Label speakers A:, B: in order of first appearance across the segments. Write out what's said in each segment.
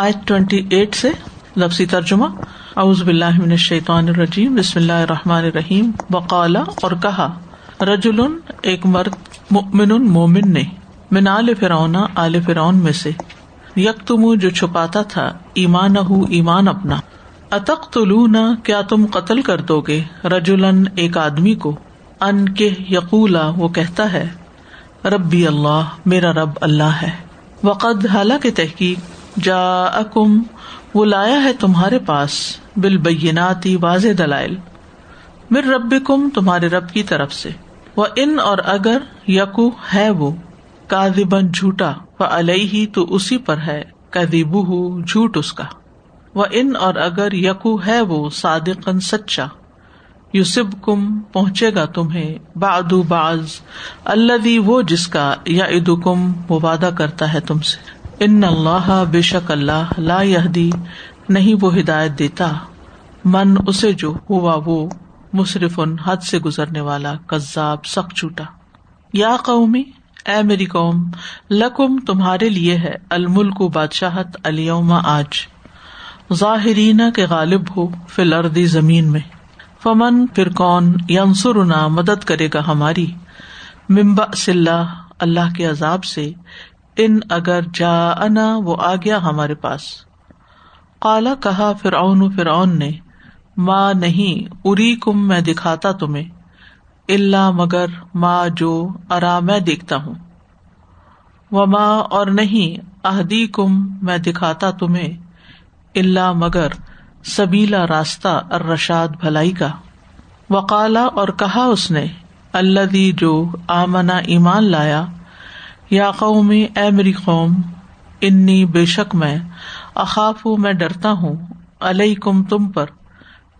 A: آج twenty eight سے لفظی ترجمہ۔ اعوذ باللہ من الشیطان الرجیم۔ بسم اللہ الرحمٰن الرحیم۔ وقالا اور کہا رجل ایک مرد مؤمن مومن نے، من آل فرعون آل فرعون میں سے۔ یک تم جو چھپاتا تھا ایمان ہُ ایمان اپنا۔ اتق تلونا کیا تم قتل کر دو گے؟ رجولن ایک آدمی کو۔ ان کے یقولا وہ کہتا ہے، ربی اللہ، میرا رب اللہ ہے۔ وقد حالانکہ تحقیق جا اکم وہ لایا ہے تمہارے پاس بال بیناتی واضح دلائل۔ مر رب کم تمہارے رب کی طرف سے۔ وہ ان اور اگر یقو ہے وہ کادبن جھوٹا و ہی تو اسی پر ہے۔ کدیبو جھوٹ اس کا۔ وہ ان اور اگر یقو ہے وہ صادقن سچا۔ یوسب کم پہنچے گا تمہیں۔ بادو باز اللہ وہ جس کا یا ادو کم وہ وعدہ کرتا ہے تم سے۔ ان اللہ بے شک اللہ لا یہدی، نہیں وہ ہدایت دیتا۔ من اسے جو ہوا وہ مصرف ان حد سے گزرنے والا، کذاب، سخت چوٹا یا قومی، اے میری قوم، لکم تمہارے لیے ہے الملک بادشاہت علیما آج۔ ظاہرین کے غالب ہو فل اردی زمین میں۔ فمن پھر کون ینسرنا مدد کرے گا ہماری۔ ممبا صلاح اللہ کے عذاب سے ان اگر جا انا وہ آ گیا ہمارے پاس۔ کالا کہا، فرعون فرعون نے ماں نہیں اری کم میں دکھاتا تمہیں اللہ مگر ماں جو ارا، میں دیکھتا ہوں۔ و ماں اور نہیں اہدی کم میں دکھاتا تمہیں اللہ مگر سبیلا راستہ ارشاد بھلائی کا۔ وقالا، اور کہا اس نے اللہ دی جو آمنا، ایمان لایا یا قومی، اے میری قوم، انی بے شک میں اخاف میں ڈرتا ہوں علیہ کم تم پر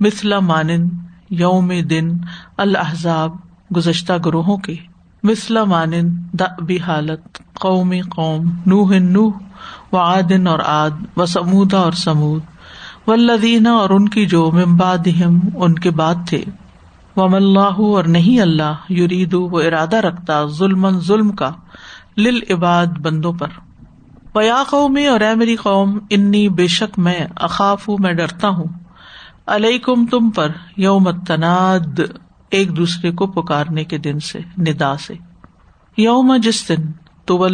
A: مثلا مانند یوم دن الحضاب گزشتہ گروہوں کے۔ مثلا مانند بھی حالت، قومی قوم نوہ نوح و عادن اور آد و سمودا اور سمود۔ و لدینہ اور ان کی جو ممباد ان کے بعد تھے۔ وم اللہ اور نہیں اللہ یرید وہ ارادہ رکھتا ظلم ظلم کا۔ لل عباد بندوں پر۔ ویا قومی اور اے میری قوم، انی بے شک میں اقاف ہوں، میں ڈرتا ہوں۔ علیکم تم پر یوم تناد ایک دوسرے کو پکارنے کے دن سے، ندا سے۔ یوم جس دن تو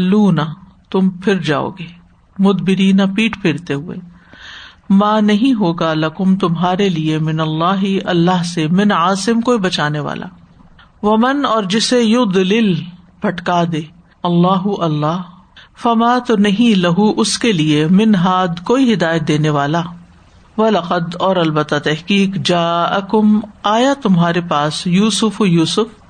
A: تم پھر جاؤ گے۔ مدبری نہ پیٹ پھرتے ہوئے۔ ماں نہیں ہوگا لکم تمہارے لیے من اللہ اللہ سے من عاصم کو بچانے والا۔ وہ من اور جسے یو دل بھٹکا دے۔ اللہ اللہ، فما تو نہیں لہو اس کے لیے منہاد کوئی ہدایت دینے والا۔ و لقد اور البتہ تحقیق جا اکم آیا تمہارے پاس یوسف یوسف،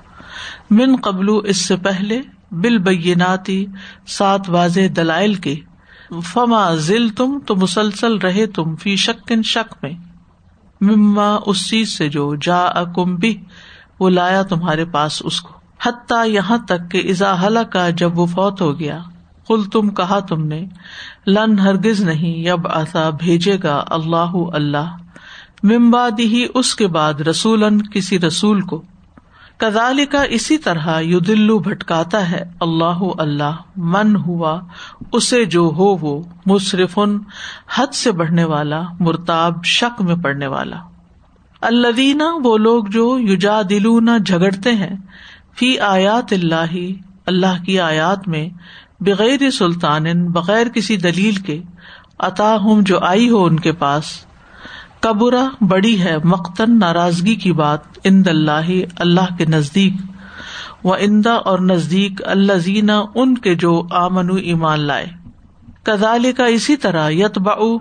A: من قبل اس سے پہلے بل بیناتی سات واضح دلائل کے۔ فما ذل تم تو مسلسل رہے تم فی شکن شک میں۔ مما اس چیز سے جو جا اکم بھی، وہ لایا تمہارے پاس اس کو۔ حتیٰ یہاں تک کہ ازا حل کا جب وہ فوت ہو گیا کل تم کہا تم نے، لن ہرگز نہیں، یب آسا بھیجے گا اللہ اللہ۔ ممباد ہی اس کے بعد رسول کسی رسول کو۔ کدال کا اسی طرح یو دلو بھٹکاتا ہے اللہ اللہ، من ہوا، اسے جو ہو وہ مصرف حد سے بڑھنے والا، مرتاب، شک میں پڑنے والا۔ اللہ وہ لوگ جو یوجا دلو نہ جھگڑتے ہیں فی آیات اللہ اللہ کی آیات میں بغیر سلطان، بغیر کسی دلیل کے عطا ہوں جو آئی ہو ان کے پاس قبرا بڑی ہے مختن ناراضگی کی بات اند اللہ اللہ کے نزدیک، و اندا اور نزدیک اللہ زینا ان کے جو آمن ایمان لائے۔ کزال کا اسی طرح یت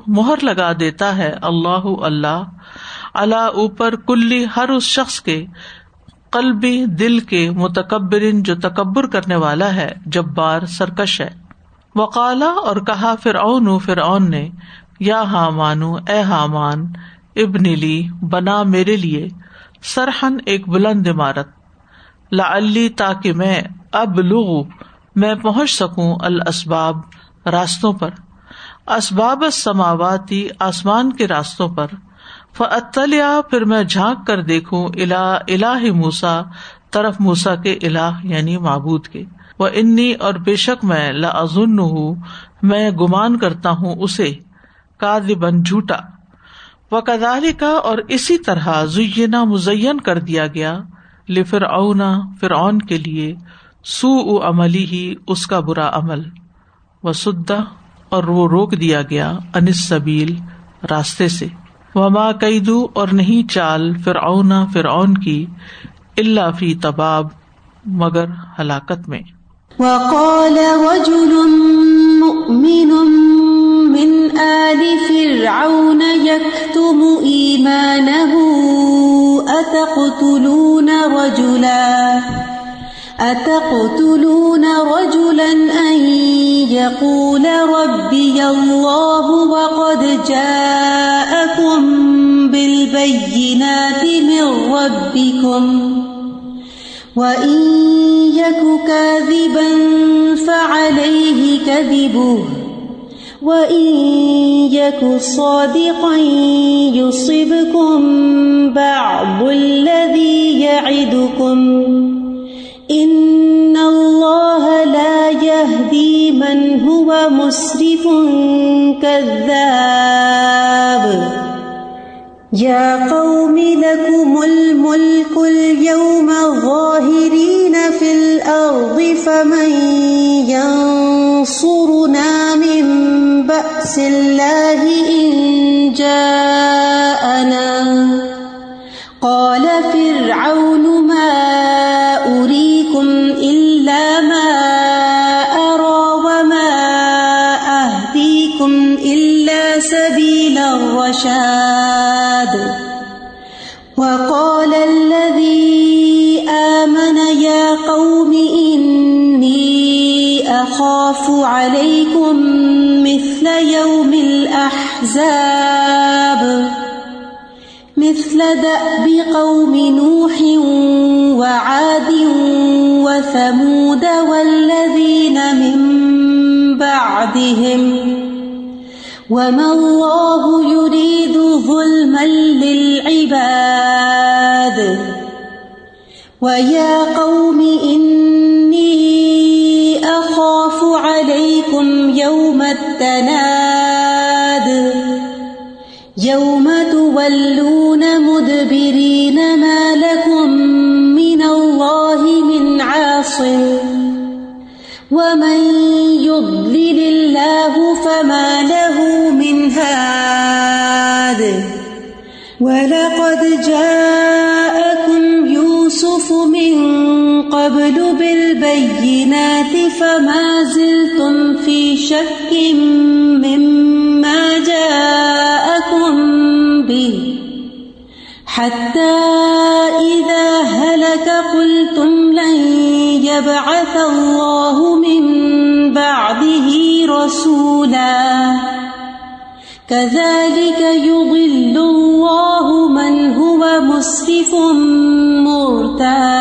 A: مہر لگا دیتا ہے اللہ اللہ اللہ اوپر کلی ہر اس شخص کے قلبی دل کے متکبرین جو تکبر کرنے والا ہے جب بار سرکش ہے۔ وقالا اور کہا فرعون فرعون نے، یا مانو اے حامان، ابن لی، بنا میرے لیے سرحن ایک بلند عمارت۔ لی تاکہ میں اب لغ میں پہنچ سکوں الاسباب راستوں پر۔ اسباب سماواتی آسمان کے راستوں پر۔ فطلیا پھر میں جھانک کر دیکھوں الا الا موسا طرف موسا کے الا یعنی معبود کے۔ وہ انی اور بے شک میں لازن ہوں میں گمان کرتا ہوں اسے کا دبن جھوٹا۔ و کداری کا اور اسی طرح زینا مزین کر دیا گیا لفر اونا فرعون کے لیے۔ سو عملی ہی اس کا برا عمل۔ و سدا اور وہ روک دیا گیا انس سبیل راستے سے۔ وہ ماں قیدو اور نہیں چال فرعون فرعون کی اللہ فی تباب، مگر ہلاکت میں۔
B: وقال رجل مؤمن من آل فرعون يكتم إيمانه أتقتلون رجلا؟ أتقتلون رجلا أن يقول ربي الله وقد جاءكم بالبينات من ربكم وَإِن يَكُ كَاذِبًا فَعَلَيْهِ كَذِبُهُ وَإِن يَكُ صَادِقًا يُصِبْكُم بَعْضُ الَّذِي يَعِدُكُمْ إِنَّ اللَّهَ لَا يَهْدِي مَنْ هُوَ مُسْرِفٌ كَذَّابٌ یا قوم لکم الملک اليوم ظاہرین فی الارض فمن ینصرنا من بأس اللہ ان جاءنا قال فرعون ما أريكم إلا ما أرى وما أهديكم إلا سبيل الرشاد أخاف عليكم مثل يوم الأحزاب مثل دأب قوم نوح وعاد وثمود والذين من بعدهم وما الله يريد ظلما للعباد ويا قوم إني يوم يوم تولون مدبرين ما لكم من الله من عاصم. ومن يضلل الله فما له من هاد. ولقد جاءكم يوسف من قبل بالبينات فما زلتم في شك مما جاءكم به حتى إذا هلك قلتم لن يبعث الله من بعده رسولا كذلك يضل الله من هو مسرف مرتاب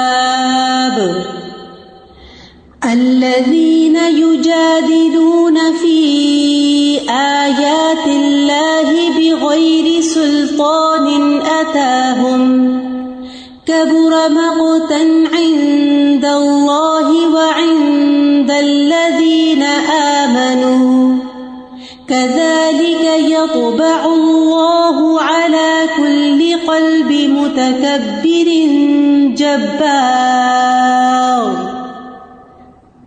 B: الذين يجادلون في آيات الله بغير سلطان أتاهم كبر مقتا عند الله وعند الذين آمنوا كذلك يطبع الله على كل قلب متكبر جبار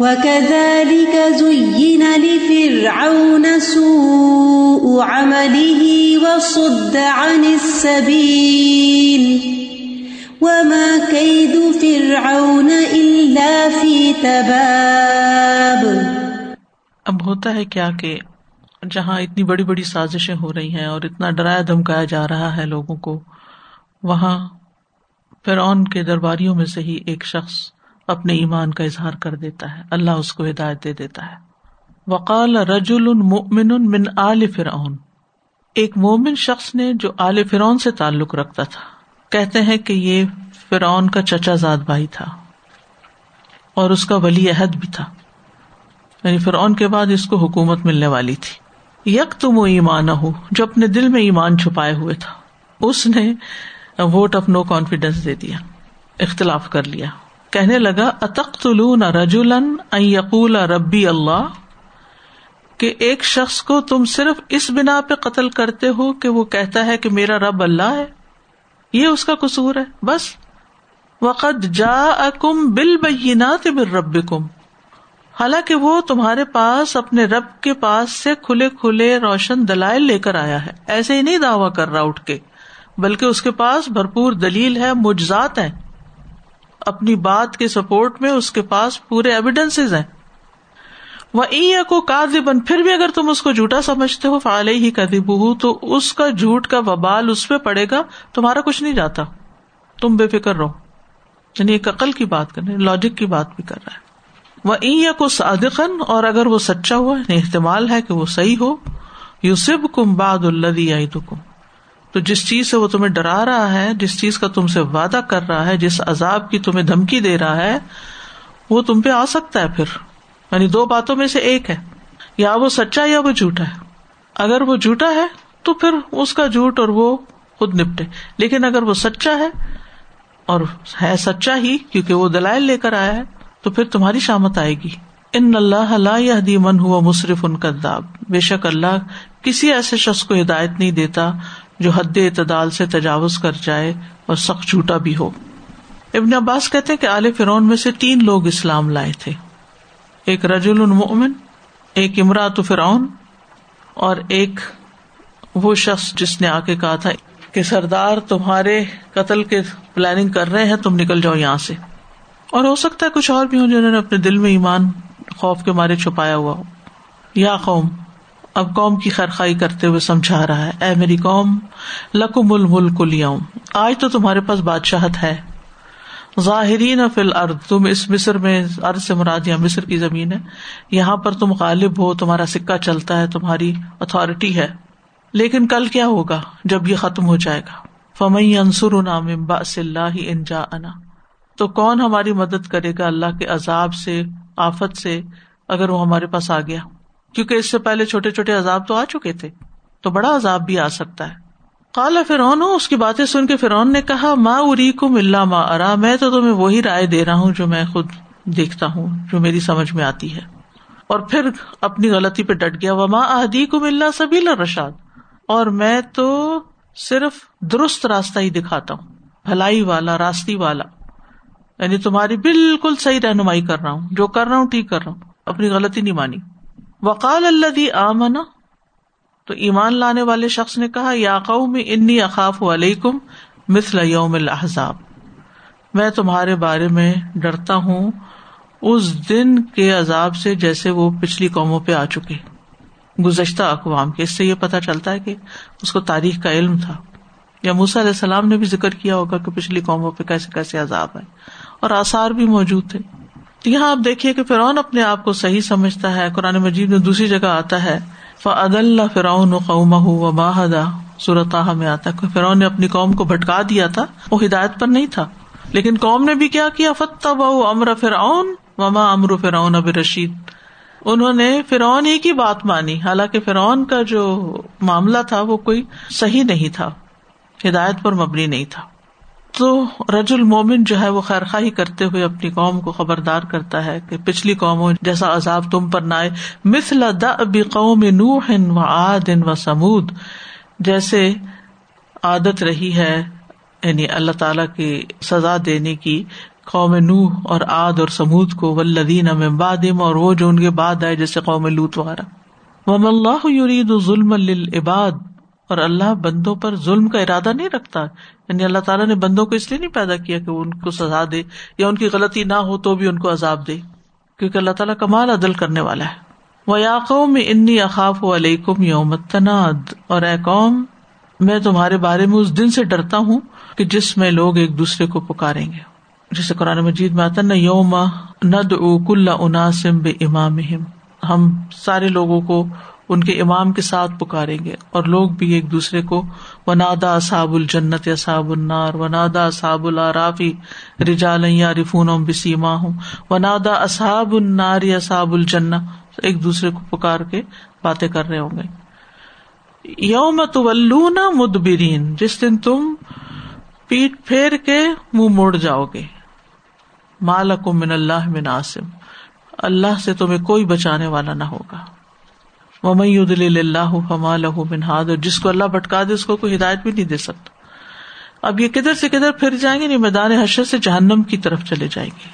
B: وكذلك زين لفرعون سوء عمله وصد عن السبيل وما كيد فرعون إلا في تباب
A: اب ہوتا ہے کیا کہ جہاں اتنی بڑی بڑی سازشیں ہو رہی ہیں اور اتنا ڈرایا دھمکایا جا رہا ہے لوگوں کو، وہاں فرعون کے درباریوں میں سے ہی ایک شخص اپنے ایمان کا اظہار کر دیتا ہے۔ اللہ اس کو ہدایت دے دیتا ہے۔ وقال رجول المؤمن من آل فرعون۔ ایک مومن شخص نے جو آل فرعون سے تعلق رکھتا تھا۔ کہتے ہیں کہ یہ فرعون کا چچا زاد بھائی تھا۔ اور اس کا ولی عہد بھی تھا۔ یعنی فرعون کے بعد اس کو حکومت ملنے والی تھی۔ یک تم وہ ایمان ہو جو اپنے دل میں ایمان چھپائے ہوئے تھا۔ اس نے ووٹ آف نو کانفیڈینس دے دیا۔ اختلاف کر لیا۔ کہنے لگا اتخت رجولن یقول ربی اللہ؟ کہ ایک شخص کو تم صرف اس بنا پہ قتل کرتے ہو کہ وہ کہتا ہے کہ میرا رب اللہ ہے۔ یہ اس کا قصور ہے۔ بس۔ وقت جا کم بل بینات رب کم حالانکہ وہ تمہارے پاس اپنے رب کے پاس سے کھلے کھلے روشن دلائل لے کر آیا ہے۔ ایسے ہی نہیں دعوی کر رہا اٹھ کے، بلکہ اس کے پاس بھرپور دلیل ہے مجزات ہے اپنی بات کے سپورٹ میں اس کے پاس پورے ایویڈینس ہیں۔ وہ کو بن پھر بھی اگر تم اس کو جھوٹا سمجھتے ہو فعال ہی کدیب تو اس کا جھوٹ کا وبال اس پہ پڑے گا، تمہارا کچھ نہیں جاتا۔ تم بے فکر رہو۔ یعنی ایک عقل کی بات کر رہے لاجک کی بات بھی کر رہا ہے۔ وہ ای کو صادقن اور اگر وہ سچا ہوا یعنی احتمال ہے کہ وہ صحیح ہو یوسب کم باد اللہ کم تو جس چیز سے وہ تمہیں ڈرا رہا ہے، جس چیز کا تم سے وعدہ کر رہا ہے، جس عذاب کی تمہیں دھمکی دے رہا ہے، وہ تم پہ آ سکتا ہے پھر۔ یعنی دو باتوں میں سے ایک ہے۔ یا وہ سچا یا وہ جھوٹا ہے۔ اگر وہ جھوٹا ہے، تو پھر اس کا جھوٹ اور وہ خود نپٹے۔ لیکن اگر وہ سچا ہے، اور ہے سچا ہی، کیونکہ وہ دلائل لے کر آیا ہے، تو پھر تمہاری شامت آئے گی۔ ان اللہ دی من ہوا مصرف ان کا داب بے شک اللہ کسی ایسے شخص کو ہدایت نہیں دیتا جو حد اعتدال سے تجاوز کر جائے اور سخت جھوٹا بھی ہو۔ ابن عباس کہتے کہ آل فرون میں سے تین لوگ اسلام لائے تھے۔ ایک رج المن ایک امراط فرعون اور ایک وہ شخص جس نے آ کے کہا تھا کہ سردار تمہارے قتل کے پلاننگ کر رہے ہیں، تم نکل جاؤ یہاں سے۔ اور ہو سکتا ہے کچھ اور بھی ہوں جنہوں نے اپنے دل میں ایمان، خوف کے مارے چھپایا ہوا ہو۔ یا قوم اب قوم کی خیر کرتے ہوئے سمجھا رہا ہے۔ اے میری قوم، لکم الملک لیاؤں آج تو تمہارے پاس بادشاہت ہے۔ ظاہرین فل ارد تم اس مصر میں ارد سے مراد یا مصر کی زمین ہے۔ یہاں پر تم غالب ہو، تمہارا سکہ چلتا ہے، تمہاری اتارٹی ہے۔ لیکن کل کیا ہوگا جب یہ ختم ہو جائے گا؟ فمئی انصر باس اللہ انجا انا تو کون ہماری مدد کرے گا اللہ کے عذاب سے، آفت سے، اگر وہ ہمارے پاس آ گیا؟ کیونکہ اس سے پہلے چھوٹے چھوٹے عذاب تو آ چکے تھے، تو بڑا عذاب بھی آ سکتا ہے۔ کالا فرعون، اس کی باتیں سن کے فرعون نے کہا ماں اری کو ملا ماں ارا، میں تو تمہیں وہی رائے دے رہا ہوں جو میں خود دیکھتا ہوں، جو میری سمجھ میں آتی ہے۔ اور پھر اپنی غلطی پہ ڈٹ گیا وہ ماں اہدی کو ملنا سبھی رشاد اور میں تو صرف درست راستہ ہی دکھاتا ہوں، بھلائی والا، راستی والا۔ یعنی تمہاری بالکل صحیح رہنمائی کر رہا ہوں، جو کر رہا ہوں، ٹھیک کر رہا ہوں، اپنی غلطی نہیں مانی۔ وقال اللہ دی آمنا تو ایمان لانے والے شخص نے کہا، یا میں انی اقاف علیکم مثل یوم الحضاب میں تمہارے بارے میں ڈرتا ہوں اس دن کے عذاب سے جیسے وہ پچھلی قوموں پہ آ چکے۔ گزشتہ اقوام کے۔ اس سے یہ پتا چلتا ہے کہ اس کو تاریخ کا علم تھا۔ یا موسا علیہ السلام نے بھی ذکر کیا ہوگا کہ پچھلی قوموں پہ کیسے کیسے عذاب ہے اور آثار بھی موجود تھے۔ یہاں آپ دیکھیے کہ فرعون اپنے آپ کو صحیح سمجھتا ہے۔ قرآن مجید میں دوسری جگہ آتا ہے۔ فعد اللہ فرعون قوم و ماہدا صورت میں آتا ہے فرعون نے اپنی قوم کو بھٹکا دیا تھا، وہ ہدایت پر نہیں تھا۔ لیکن قوم نے بھی کیا کیا؟ فتح بہ امر فرعون وما امر فرعون اب رشید انہوں نے فرعون ہی کی بات مانی۔ حالانکہ فرعون کا جو معاملہ تھا، وہ کوئی صحیح نہیں تھا۔ ہدایت پر مبنی نہیں تھا۔ تو رج المومن جو ہے وہ خیر خواہی کرتے ہوئے اپنی قوم کو خبردار کرتا ہے کہ پچھلی قوموں جیسا عذاب تم پر نہ آئے۔ مثلا اب قوم نوح و عاد و سمود جیسے عادت رہی ہے یعنی اللہ تعالی کی سزا دینے کی، قوم نوح اور آد اور سمود کو۔ ولدین بادم اور وہ جو ان کے بعد آئے، جیسے قوم لوت وغیرہ۔ وم اللہ یرید ظلم العباد اور اللہ بندوں پر ظلم کا ارادہ نہیں رکھتا۔ یعنی اللہ تعالیٰ نے بندوں کو اس لیے نہیں پیدا کیا کہ ان کو سزا دے یا ان کی غلطی نہ ہو تو بھی ان کو عذاب دے، کیونکہ اللہ تعالیٰ کمال عدل کرنے والا ہے۔ وہ یاقوں میں انی اقاف و علیکم یوم تناد اور اے قوم، میں تمہارے بارے میں اس دن سے ڈرتا ہوں کہ جس میں لوگ ایک دوسرے کو پکاریں گے۔ جسے قرآن مجید میں آتا نا یوم ند او کل اناسم بے امام ہم سارے لوگوں کو ان کے امام کے ساتھ پکاریں گے اور لوگ بھی ایک دوسرے کو ونادا اصحاب الجنت، اصحاب النار ونادا اصحاب العرافی رجال رفون بسیما ہوں ونادا اصحاب النار، اصحاب الجن ایک دوسرے کو پکار کے باتیں کر رہے ہوں گے۔ یوم تولون مدبرین، جس دن تم پیٹ پھیر کے منہ موڑ جاؤ گے۔ مالک من اللہ من عاصم، اللہ سے تمہیں کوئی بچانے والا نہ ہوگا۔ اللہ ہاد اور جس کو اللہ بھٹکا دے، اس کو کوئی ہدایت بھی نہیں دے سکتا۔ اب یہ کدھر سے کدھر پھر جائیں گے؟ نہیں، میدان حشر سے جہنم کی طرف چلے جائیں گے۔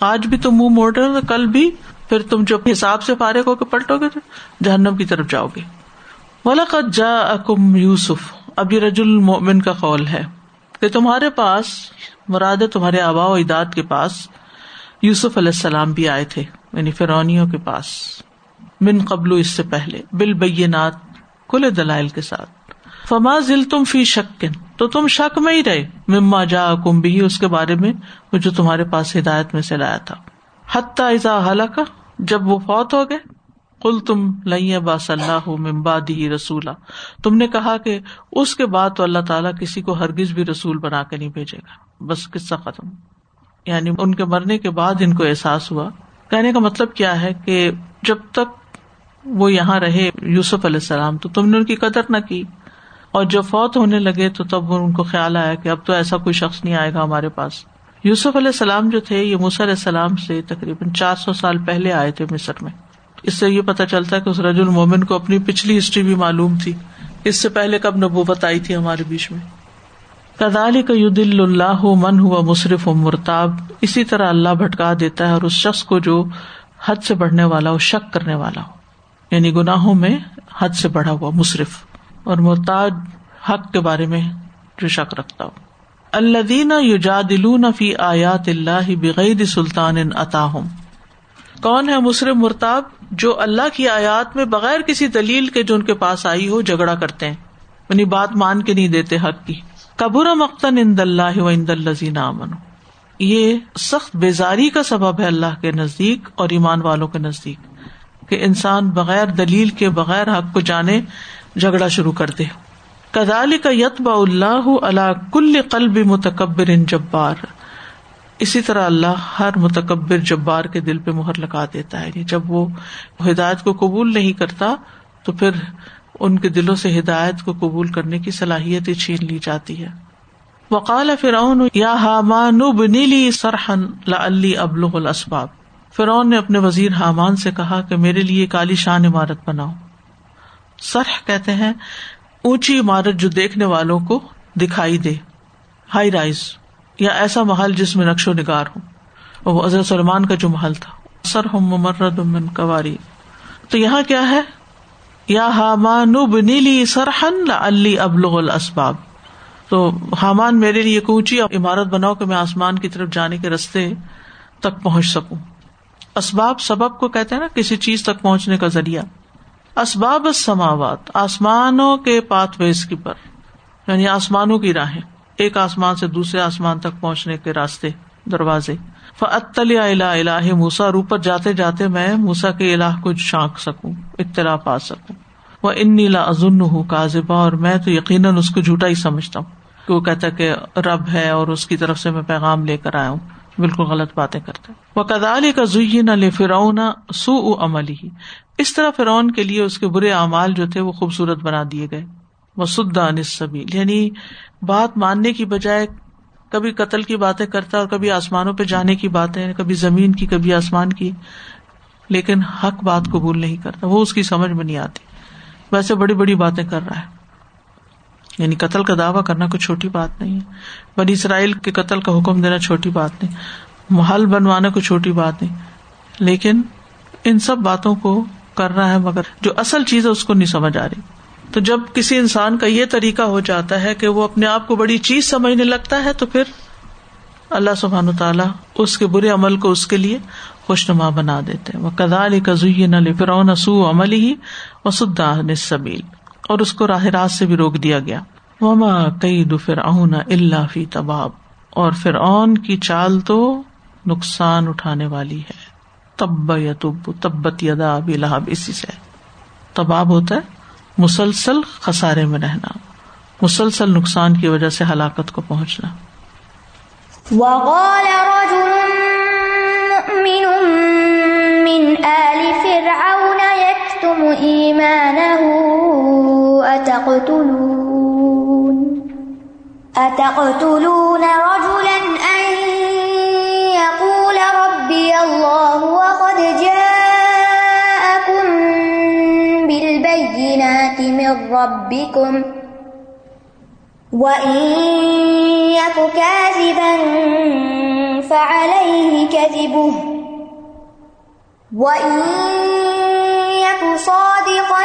A: آج بھی تم منہ موڑ رہے ہو کل بھی۔ پھر تم جو حساب سے فارغ ہو کے پلٹو گے جہنم کی طرف جاؤ گے۔ ملاقات جا اکم یوسف۔ اب یہ رج المن کا قول ہے کہ تمہارے پاس مراد تمہارے آبا و اجداد کے پاس یوسف علیہ السلام بھی آئے تھے یعنی فرونیوں کے پاس۔ من قبل اس سے پہلے بال بینات کھلے دلائل کے ساتھ۔ فما ذل تم فی شکن تو تم شک میں ہی رہے۔ مما جا کم بھی اس کے بارے میں جو تمہارے پاس ہدایت میں سے لایا تھا۔ حتیٰ ازا حلق جب وہ فوت ہو گئے۔ کل تم لئی با صلاح ممباد ہی رسولہ تم نے کہا کہ اس کے بعد تو اللہ تعالیٰ کسی کو ہرگز بھی رسول بنا کے نہیں بھیجے گا۔ بس قصہ ختم۔ یعنی ان کے مرنے کے بعد ان کو احساس ہوا۔ کہنے کا مطلب کیا ہے کہ جب تک وہ یہاں رہے یوسف علیہ السلام، تو تم نے ان کی قدر نہ کی۔ اور جب فوت ہونے لگے تو تب ان کو خیال آیا کہ اب تو ایسا کوئی شخص نہیں آئے گا ہمارے پاس۔ یوسف علیہ السلام جو تھے، یہ علیہ السلام سے تقریباً چار سو سال پہلے آئے تھے مصر میں۔ اس سے یہ پتا چلتا ہے کہ اس رج المومن کو اپنی پچھلی ہسٹری بھی معلوم تھی۔ اس سے پہلے کب نبوت آئی تھی ہمارے بیچ میں۔ کدالی کا ید اللہ من ہوا مصرف و مرتاب۔ اسی طرح اللہ بھٹکا دیتا ہے اور اس شخص کو جو حد سے بڑھنے والا ہو شک کرنے والا ہو۔ یعنی گناہوں میں حد سے بڑھا ہوا مصرف اور محتاج حق کے بارے میں جو شک رکھتا ہو۔ اللہ دینا یو فی آیات اللہ بغیر سلطان ہوں کون ہے مصرف مرتاب جو اللہ کی آیات میں بغیر کسی دلیل کے جو ان کے پاس آئی ہو جھگڑا کرتے ہیں؟ یعنی بات مان کے نہیں دیتے حق کی۔ کبور مختن ان اللہ و اند الزین امن یہ سخت بیزاری کا سبب ہے اللہ کے نزدیک اور ایمان والوں کے نزدیک۔ کہ انسان بغیر دلیل کے بغیر حق کو جانے، جھگڑا شروع کر دے۔ کدال کا یتبا اللہ اللہ کل قلب متکبر ان جبار۔ اسی طرح اللہ ہر متکبر جبار کے دل پہ مہر لگا دیتا ہے۔ جب وہ ہدایت کو قبول نہیں کرتا، تو پھر ان کے دلوں سے ہدایت کو قبول کرنے کی صلاحیت چھین لی جاتی ہے وقال فرعون، یا حامان بنیلی سرحن لی ابلغ الاسباب۔ فرعون نے اپنے وزیر حامان سے کہا کہ میرے لیے کالی شان عمارت بناؤ۔ سرح کہتے ہیں، اونچی عمارت جو دیکھنے والوں کو دکھائی دے۔ ہائی رائز، یا ایسا محل جس میں نقش و نگار ہو وہ حضرت سلمان کا جو محل تھا۔ سر ہم ممرد من کواری تو یہاں کیا ہے؟ یا حامان بنیلی سرحن علی ابلغ الاسباب۔ تو حامان میرے لیے اونچی عمارت بناؤ کہ میں آسمان کی طرف جانے کے رستے تک پہنچ سکوں۔ اسباب سبب کو کہتے ہیں نا، کسی چیز تک پہنچنے کا ذریعہ۔ اسباب سماوات آسمانوں کے پات ویز کی پر۔ یعنی آسمانوں کی راہیں، ایک آسمان سے دوسرے آسمان تک پہنچنے کے راستے، دروازے۔ فعطل الہ موسا اور اوپر جاتے جاتے میں موسا کے الہ کو شانک سکوں، اطلاع پا سکوں۔ وہ ان نیلا ازن ہوں کازبا اور میں تو یقیناً اس کو جھوٹا ہی سمجھتا ہوں۔ کہ وہ کہتا کہ رب ہے اور اس کی طرف سے میں پیغام لے کر آیا ہوں۔ بالکل غلط باتیں کرتے وہ کدال کا زین علی فرعون سو عملی اس طرح فرعون کے لیے اس کے برے اعمال جو تھے وہ خوبصورت بنا دیے گئے۔ وہ سدا نصبیل یعنی بات ماننے کی بجائے کبھی قتل کی باتیں کرتا اور کبھی آسمانوں پہ جانے کی باتیں یعنی کبھی زمین کی، کبھی آسمان کی۔ لیکن حق بات قبول نہیں کرتا۔ وہ اس کی سمجھ میں نہیں آتی۔ ویسے بڑی بڑی باتیں کر رہا ہے۔ یعنی قتل کا دعوی کرنا کوئی چھوٹی بات نہیں ہے۔ بنی اسرائیل کے قتل کا حکم دینا چھوٹی بات نہیں۔ محل بنوانا کوئی چھوٹی بات نہیں۔ لیکن ان سب باتوں کو کر رہا ہے مگر جو اصل چیز ہے اس کو نہیں سمجھ آ رہی۔ تو جب کسی انسان کا یہ طریقہ ہو جاتا ہے کہ وہ اپنے آپ کو بڑی چیز سمجھنے لگتا ہے تو پھر اللہ سبحان تعالیٰ اس کے برے عمل کو اس کے لیے خوشنما بنا دیتے وہ کدال کا زی فرعون سو عمل ہی وسدا نصبیل اور اس کو راہ راست سے بھی روک دیا گیا۔ وما کئی دو فرعون اللہ فی تباب۔ اور فرعون کی چال تو نقصان اٹھانے والی ہے۔ تب یا تب تبت یدا بھی لہب اسی سے تباب ہوتا ہے۔ مسلسل خسارے میں رہنا۔ مسلسل نقصان کی وجہ سے ہلاکت کو پہنچنا۔
C: وقال رجل مؤمن من آل فرعون يكتم إيمانه۔ أتقتلون؟ أتقتلون رجلا أن يقول ربي الله وقد جاءكم بالبينات من ربكم وإن يك كاذبا فعليه كذبه وإن يك صادقا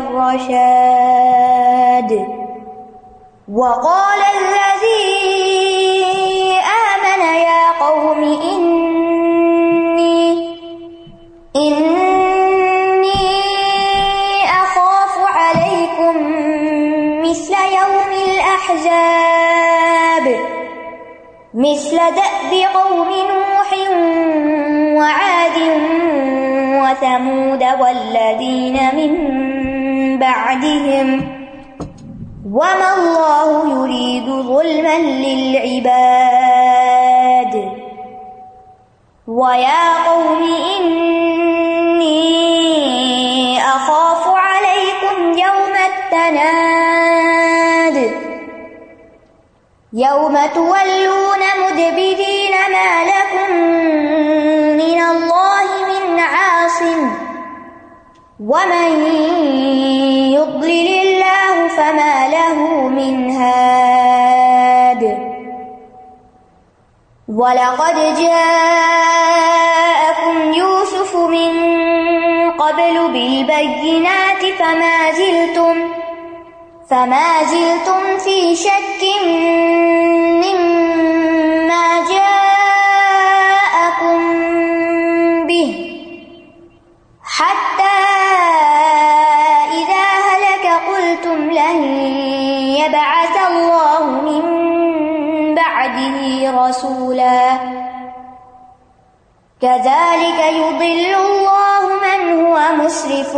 C: الرشاد. وقال الذي آمن يا قوم إني إني أخاف عليكم مثل يوم الأحزاب. مثل دأب قوم نوح وعاد وثمود والذين من بعدهم وما الله يريد ظلما للعباد ويا قوم إني أخاف عليكم يوم التناد يوم تولون مدبرين ما لكم من الله من عاصم ومن وَلَقَدْ جَاءَكُمْ يُوسُفُ مِنْ قَبْلُ بِالْبَيِّنَاتِ فَمَا زِلْتُمْ فَمَا زِلْتُمْ فِي شَكٍّ مما كذلك يضل الله من هو مسرف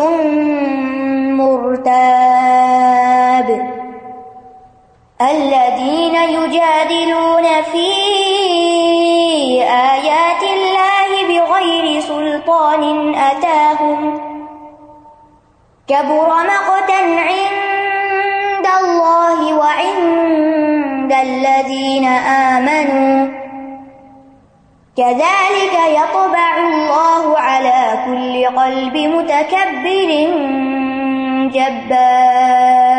C: مرتاب. الذين يجادلون في آيات الله بغير سلطان أتاهم. كبر مقتا عند الله وعند الذين آمنوا. كذلك يطبع الله على كل قلب متكبر جبار.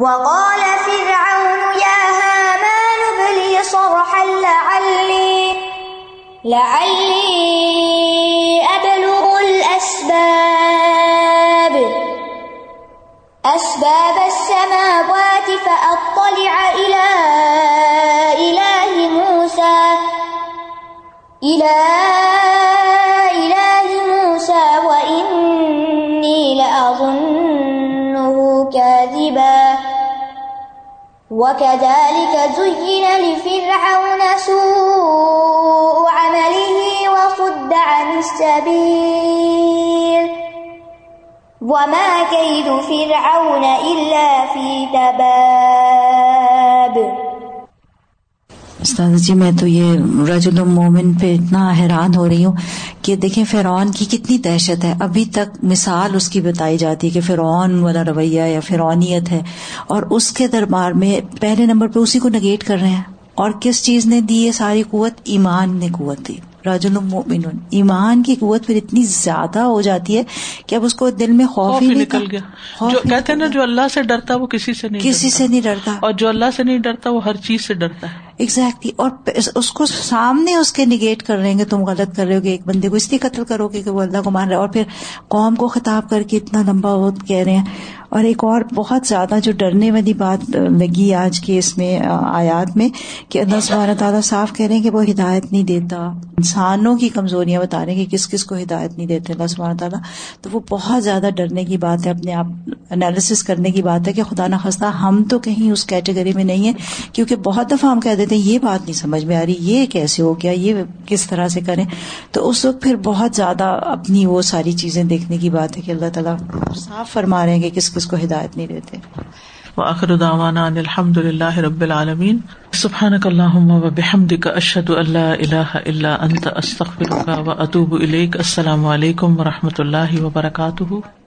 C: وقال فرعون يا هامان ابن لي صرحا لعلي لعلي أبلغ الأسباب. أسباب السماوات فأطلع إلى إلى إله موسى وإني لأظنه كاذبا. وكذلك زين لفرعون سوء عمله وصد عن السبيل. وما كيد فرعون إلا في تباب.
D: استاد جی میں تو یہ رجل مومن پہ اتنا حیران ہو رہی ہوں کہ دیکھیں فرعون کی کتنی دہشت ہے۔ ابھی تک مثال اس کی بتائی جاتی ہے کہ فرعون والا رویہ یا فرعونیت ہے اور اس کے دربار میں پہلے نمبر پہ اسی کو نگیٹ کر رہے ہیں۔ اور کس چیز نے دی یہ ساری قوت؟ ایمان نے قوت دی۔ راجل مومن ایمان کی قوت پھر اتنی زیادہ ہو جاتی ہے کہ اب اس کو دل میں خوف
A: خوف
D: ہی
A: نکل۔ گیا۔
D: خوف
A: جو کہتے ہیں نا جو اللہ سے ڈرتا وہ کسی سے نہیں
D: کسی
A: ڈرتا۔
D: سے نہیں ڈرتا۔
A: اور جو اللہ سے نہیں ڈرتا وہ ہر چیز سے ڈرتا ہے۔
D: ایگزیکٹلی اور اس کو سامنے اس کے نگیٹ کر رہے ہیں تم غلط کر رہے ہو گے ایک بندے کو اس لیے قتل کرو گے کہ وہ اللہ کو مان رہا ہے۔ اور پھر قوم کو خطاب کر کے اتنا لمبا وہ کہہ رہے ہیں۔ اور ایک اور بہت زیادہ جو ڈرنے والی بات لگی آج کے اس میں آیات میں، کہ اللہ سبحانہ تعالیٰ صاف کہہ رہے ہیں کہ وہ ہدایت نہیں دیتا۔ انسانوں کی کمزوریاں بتا رہے ہیں کہ کس کس کو ہدایت نہیں دیتے اللہ سبحانہ تعالیٰ۔ تو وہ بہت زیادہ ڈرنے کی بات ہے، اپنے آپ انالیسس کرنے کی بات ہے کہ خدا نخواستہ ہم تو کہیں اس کیٹیگری میں نہیں ہے کیونکہ بہت دفعہ ہم کہہ دیتے ہیں، یہ بات نہیں سمجھ میں آ رہی، یہ کیسے ہو گیا، یہ کس طرح سے کریں۔ تو اس وقت پھر بہت زیادہ اپنی وہ ساری چیزیں دیکھنے کی بات ہے کہ اللہ تعالیٰ صاف فرما رہے ہیں کہ کس اس کو ہدایت نہیں دیتے۔
A: وآخر دعوانا ان الحمد للہ رب العالمین۔ سبحانک اللہم و بحمدک اشہد اللہ الہ الا انت، استغفرک و اتوب الیک۔ السلام علیکم و رحمۃ اللہ وبرکاتہ۔